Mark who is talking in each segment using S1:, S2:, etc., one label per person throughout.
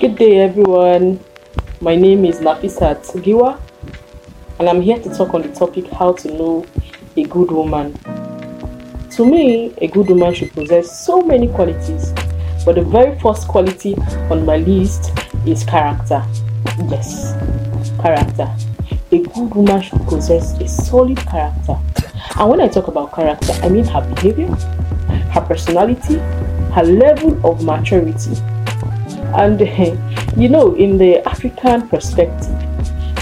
S1: Good day, everyone. My name is Nafisa Tsugiwa, and I'm here to talk on the topic how to know a good woman. To me, a good woman should possess so many qualities, but the very first quality on my list is character. Yes, character. A good woman should possess a solid character. And when I talk about character, I mean her behavior, her personality, her level of maturity. And you know, in the African perspective,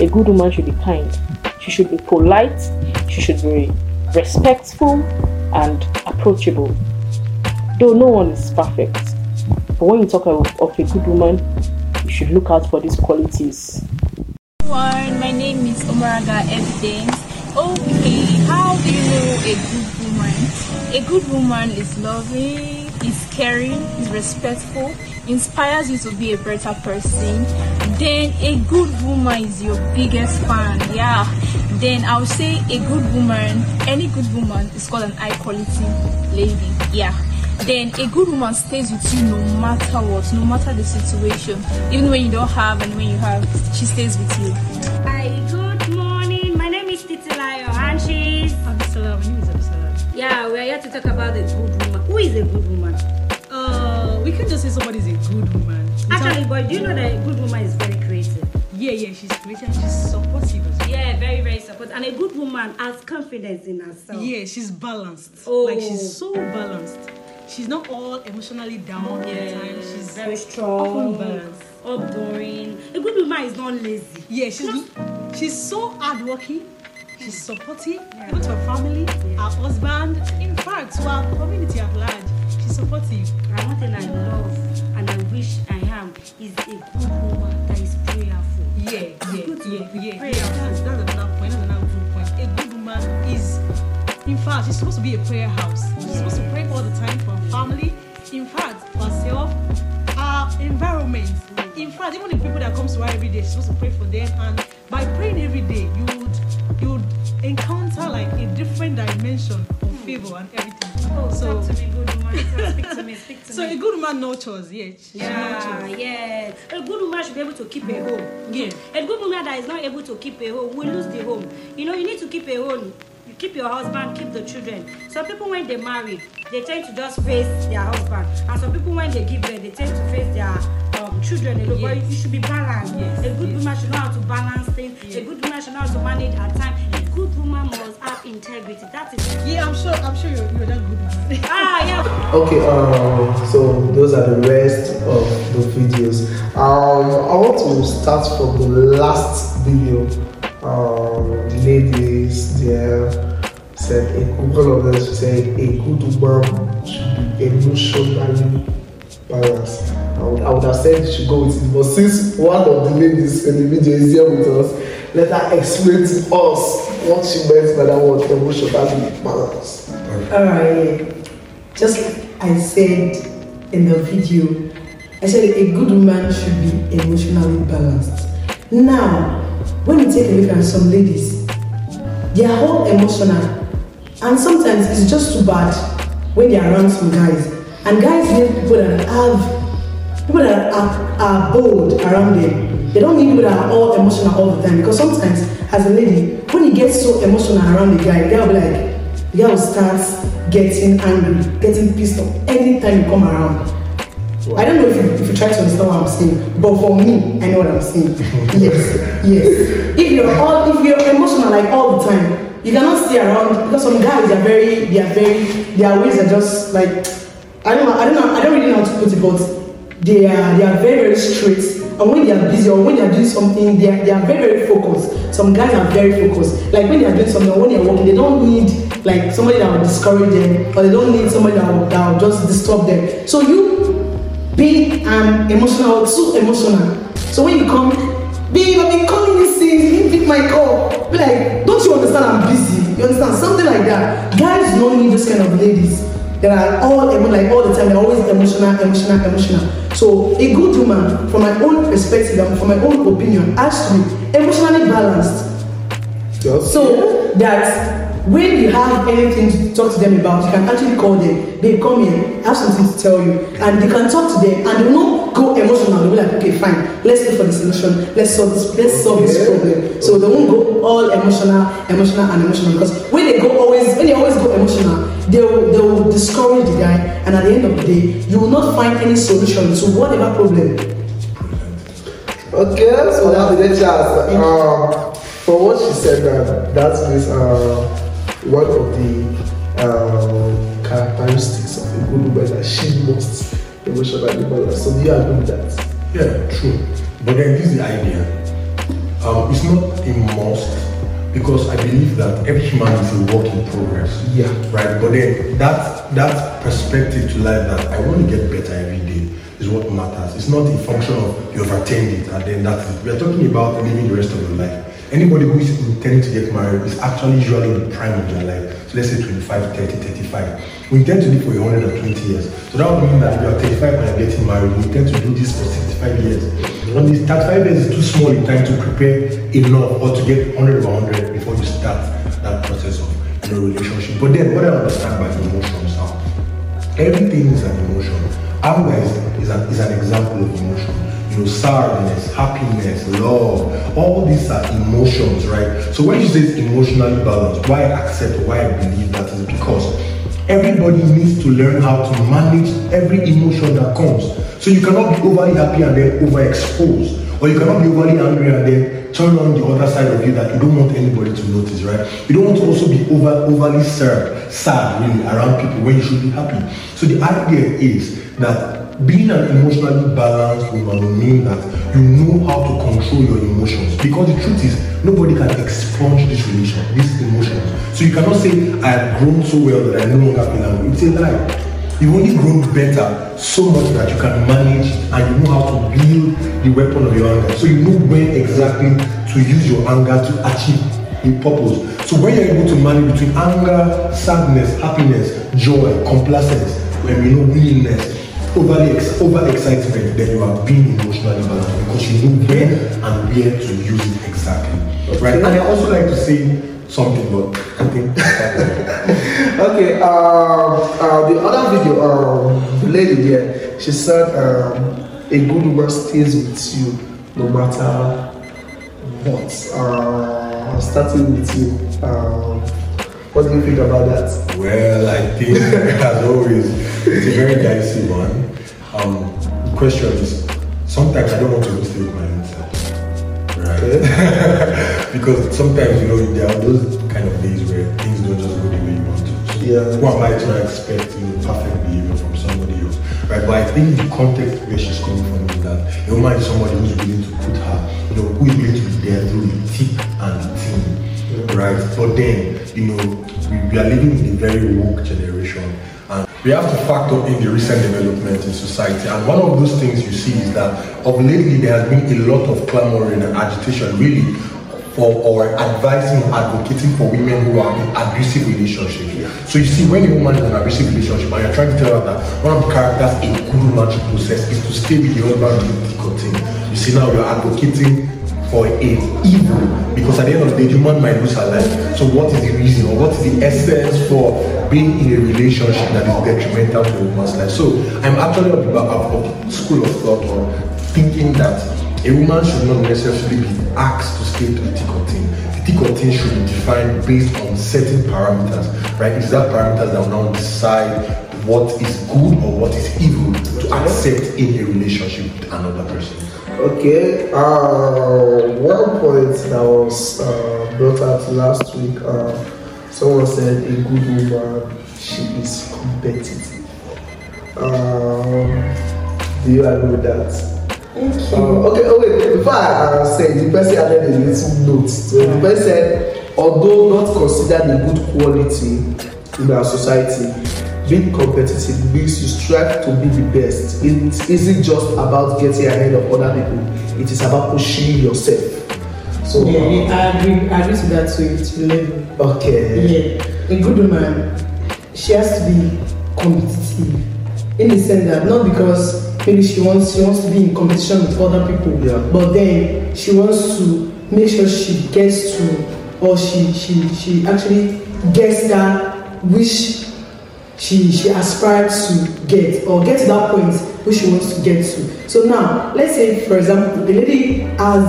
S1: a good woman should be kind. She should be polite. She should be respectful and approachable. Though no one is perfect, but when you talk of, of a good woman, you should look out for these qualities.
S2: My name is Omaraga Evidence. Okay, how do you know a good woman? A good woman is loving, is caring, is respectful, inspires you to be a better person. Then a good woman is your biggest fan. Yeah. Then I would say a good woman, any good woman is called an high quality lady. Yeah. Then a good woman stays with you no matter what, no matter the situation. Even when you don't have and when you have, she stays with you.
S3: Hi, good morning. My name is Titilayo and she's.
S4: Abdulsalam, my name is Abdulsalam.
S3: Yeah, we're here to talk about a good woman. Who is a good woman?
S4: Uh, we can just say somebody is a good woman.
S3: Actually, but do you know that a good woman is very creative?
S4: yeah, yeah, she's creative. she's supportive as well.
S3: Yeah, very, very supportive. And a good woman has confidence in herself.
S4: Yeah, she's balanced.
S3: Oh.
S4: Like she's so balanced. She's not all emotionally down all the time. She's
S3: very
S4: often
S3: strong,
S4: balanced.
S3: updoing. A good woman is not lazy.
S4: Yeah, she's she's so hardworking. She's supportive, even to her family, her husband, in fact, to our community at large. She's supportive.
S3: And one thing I love and I wish I am is a good woman that is prayerful.
S4: Yeah, yeah,
S3: good
S4: yeah, yeah.
S3: prayerful.
S4: That's, that's another point. That's another good point. A good woman is, in fact, she's supposed to be a prayer house. She's supposed to pray all the time for her family. In fact, for herself, her environment. In fact, even the people that comes to her every day, she's supposed to pray for them. And by praying every day, you would you would encounter different dimension of favor and everything.
S3: Oh,
S4: so,
S3: talk to me, good woman. Speak to me, speak to
S4: so
S3: me.
S4: a good woman nurtures. Yeah, she
S3: Yeah, yeah. A good woman should be able to keep a home.
S4: Yeah.
S3: A good woman that is not able to keep a home will lose the home. You know, you need to keep a home. You keep your husband, keep the children. Some people, when they marry, they tend to just face their husband. And some people, when they give birth, they tend to face their um, children alone. But
S4: Yes.
S3: you should be balanced.
S4: Yes,
S3: A good
S4: yes.
S3: woman should know how to balance things. A good woman should know how to manage her time. A good woman must have integrity. That is.
S4: Yeah, I'm sure. I'm sure you're, you're that good woman.
S3: Ah, yeah.
S5: Okay, um, so those are the rest of the videos. Um, I want to start from the last video. Um, the ladies there said a couple of them said a good woman should be emotionally balanced. I would, I would have said you should go with it, but since one of the ladies in the video is here with us, let her explain to us what she meant by that word emotionally balanced.
S6: Alright, just I said in the video, I said a good man should be emotionally balanced. Now, when you take a look at some ladies, they are all emotional, and sometimes it's just too bad when they are around some guys. And guys need people that have people that are, are bold around them. They don't need people that are all emotional all the time because sometimes, as a lady, when you get so emotional around the guy, the guy will be like, the guy will start getting angry, getting pissed off anytime you come around. I don't know if you, if you try to understand what I'm saying, but for me, I know what I'm saying. yes, yes. If you're all, if you're emotional like all the time, you cannot stay around because some guys are very, they are very, their ways are just like, I don't know, I don't know, I don't really know how to put it, but they are, they are very, very straight. And when they are busy or when they are doing something, they are, they are very, very focused. Some guys are very focused. Like when they are doing something, or when they are working, they don't need like somebody that will discourage them, or they don't need somebody that will, that will just disturb them. So you being um, emotional, too emotional. So when you come, babe, I've been calling you since you pick my call. Be like, don't you understand I'm busy? You understand? Something like that. Guys don't need this kind of ladies that are all like all the time, they're always emotional, emotional, emotional. So a good woman, from my own perspective and from my own opinion, has to be emotionally balanced.
S5: Just
S6: So that when you have anything to talk to them about, you can actually call them. They come I have something to tell you, and they can talk to them, and they know go emotional. They'll be like, okay, fine, let's look for the solution. Let's solve this. Let's solve this problem. So they won't go all emotional, emotional, and emotional because when they go always, when they always go emotional, they will they will discourage the guy, and at the end of the day, you will not find any solution to whatever problem.
S5: Okay, so now the next chance. Um, for what she said, that that is uh, one of the um, characteristics of a good woman that she must emotionally balance. So do you agree with that?
S7: Yeah, true. But then this is the idea. Um, it's not a must because I believe that every human is a work in progress.
S5: Yeah.
S7: Right. But then that that perspective to life that I want to get better every day is what matters. It's not a function of you have attained it and then that's it. We are talking about living the rest of your life. Anybody who is intending to get married is actually usually in the prime of their life. So let's say 25, 30, 35. We intend to live for 120 years. So that would mean that if you are 35 and you're getting married, we intend to do this for 65 years. And this 35 years is too small in time to prepare enough or to get 100 over 100 before you start that process of know, relationship. But then what I understand by emotions now, everything is an emotion. Anger is, is, an, is an example of emotion. You sadness, happiness, love, all these are emotions, right? So when she says emotionally balanced, why I accept, why I believe that is because everybody needs to learn how to manage every emotion that comes. So you cannot be overly happy and then overexposed. Or you cannot be overly angry and then turn on the other side of you that you don't want anybody to notice, right? You don't want to also be over overly sad, sad really around people when you should be happy. So the idea is that being an emotionally balanced woman will mean that you know how to control your emotions. Because the truth is, nobody can expunge this relation, these emotions. So you cannot say, I have grown so well that I no longer feel angry. It's a lie. You've only grown better so much that you can manage and you know how to wield the weapon of your anger. So you know when exactly to use your anger to achieve a purpose. So when you're able to manage between anger, sadness, happiness, joy, complacence, when you know willingness, overly ex- over excitement, then you are being emotionally balanced because you know when and where to use it exactly. Right? And I also like to say something, but I think
S5: Okay, um, uh, the other video, um, the lady there, she said um, a good woman stays with you no matter what. Uh, starting with you, um, what do you think about that?
S7: Well, I think as always, it's a very dicey one. Um, the question is, sometimes I don't want to with my answer. right? because sometimes you know there are those kind of days where things don't just go the way you want to. So
S5: Yeah.
S7: Who am I to expect you know, perfect behavior from somebody else, right? But I think the context where she's coming from is that a woman is somebody who's willing to put her, you know, who is willing to be right? But then, you know, we, we are living in a very woke generation. And we have to factor in the recent development in society. And one of those things you see is that of lately there has been a lot of clamoring and agitation really for or advising or advocating for women who are in abusive relationships. So you see, when a woman is in an abusive relationship and you're trying to tell her that one of the characters a good woman process is to stay with the husband thick or. You see now you're advocating for a evil? Because at the end of the day human might lose her life. So what is the reason or what is the essence for being in a relationship that is detrimental to a woman's life? So i'm actually of the, school of thought or thinking that a woman should not necessarily be asked to stay to the thick or thin the thick or should be defined based on certain parameters right? It's that parameters that will now decide what is good or what is evil to accept in a relationship with another person
S5: Okay, uh, one point that was uh, brought up last week, uh, someone said a good woman, she is competitive. Um, do you agree with that?
S6: Thank you.
S5: Uh, okay, oh wait, before I uh, say, the person added a little note. So the person said, although not considered a good quality in our society, being competitive means you strive to be the best. It isn't just about getting ahead of other people, it is about pushing yourself. So,
S6: Yeah, yeah, I agree. I agree to that to to level.
S5: okay.
S6: Yeah, a good woman, she has to be competitive in the sense that not because maybe she wants she wants to be in competition with other people,
S5: Yeah.
S6: but then she wants to make sure she gets to or she she she actually gets that which she she aspires to get or get to that point which she wants to get to. So now, let's say for example, the lady has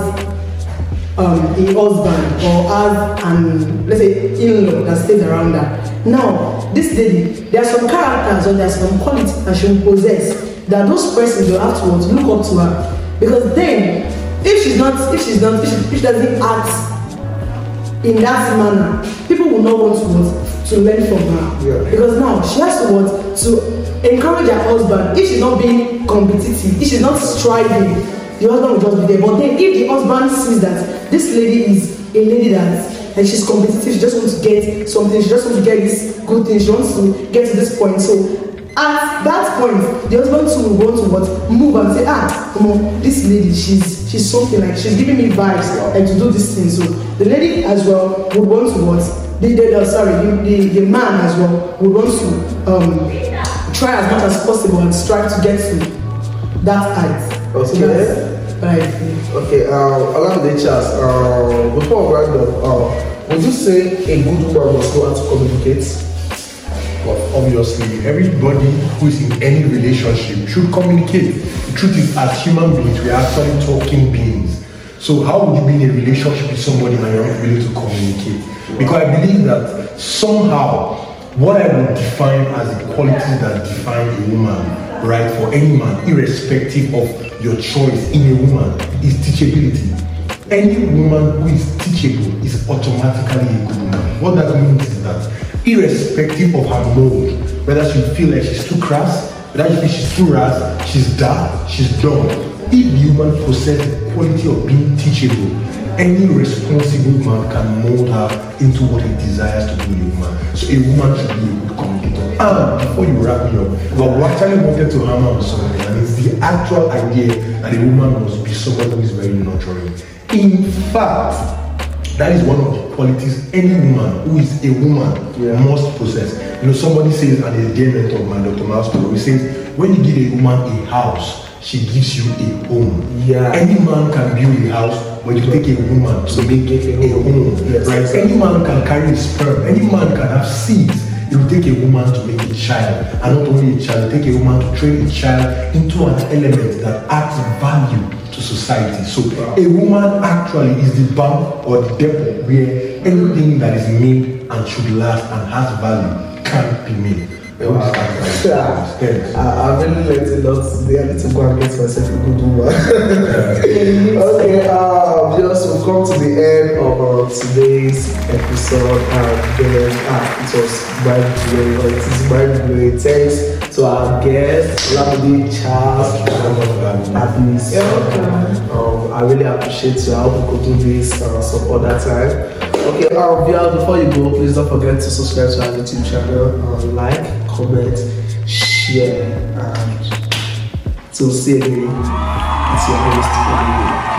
S6: um, a husband or has an let's say in-law that stays around her. Now, this lady, there are some characters or there are some qualities that she possess that those persons will to look up to her because then if she's not if she's not if she, if she doesn't act in that manner people will not want to to learn from her.
S5: Yeah.
S6: because now she has to what? To encourage her husband. If she's not being competitive if she's not striving the husband will just be there. But then if the husband sees that this lady is a lady that and she's competitive she just wants to get something she just wants to get this good thing she wants to get to this point. So at that point the husband too will want to what move and say ah come on this lady she's she's something like she's giving me vibes like to do this thing so the lady as well would want to what the the, the sorry the, the the man as well would want to um try as much as possible and strive to get to that height so
S5: Okay.
S6: that's I feel.
S5: Okay, um, Olamide Charles, um, before we round up, um, would you say a good woman must know how to communicate?
S7: But obviously, everybody who is in any relationship should communicate. The truth is, as human beings, we are actually talking beings. So, how would you be in a relationship with somebody and you're not willing to communicate? Because I believe that somehow, what I would define as the qualities that define a woman, right, for any man, irrespective of your choice in a woman, is teachability. Any woman who is teachable is automatically a good woman. What that means is that, irrespective of her mold, whether she feel like she's too crass, whether she feel she's too rash, she's dark, she's dumb, if the woman possesses the quality of being teachable, any responsible man can mold her into what he desires to be a woman. So a woman should be a good communicator. And before you wrap me up, what we actually wanted to hammer on something, and it's the actual idea that a woman must be someone who is very nurturing. In fact, that is one of the qualities any woman who is a woman
S5: Yeah.
S7: must possess. You know, somebody says, and a dear mentor of mine, Dr. Myles he says, when you give a woman a house, she gives you a home.
S5: Yeah.
S7: Any man can build a house, but you take a woman to make a home.
S5: Yes.
S7: Right? Any man can carry sperm. Any man can have seeds. It will take a woman to make a child, and not only a child, take a woman to train a child into an element that adds value to society. So a woman actually is the bank or the depot where anything that is made and should last and has value can be made. I hope this answers your
S5: Yeah. I, I really learned a lot today. I need to go and get myself a good woman. okay, um, just we've come to the end of uh, today's episode. And then, ah, it was mind blowing. It is mind blowing. Thanks to our guest, Lamidi Charles. Happiness. Um, I really appreciate you. I hope we could do this uh, some other time. Okay, um, Vial, before you go, please don't forget to subscribe to our YouTube channel, uh, like, comment, share, and to see again. It's your host.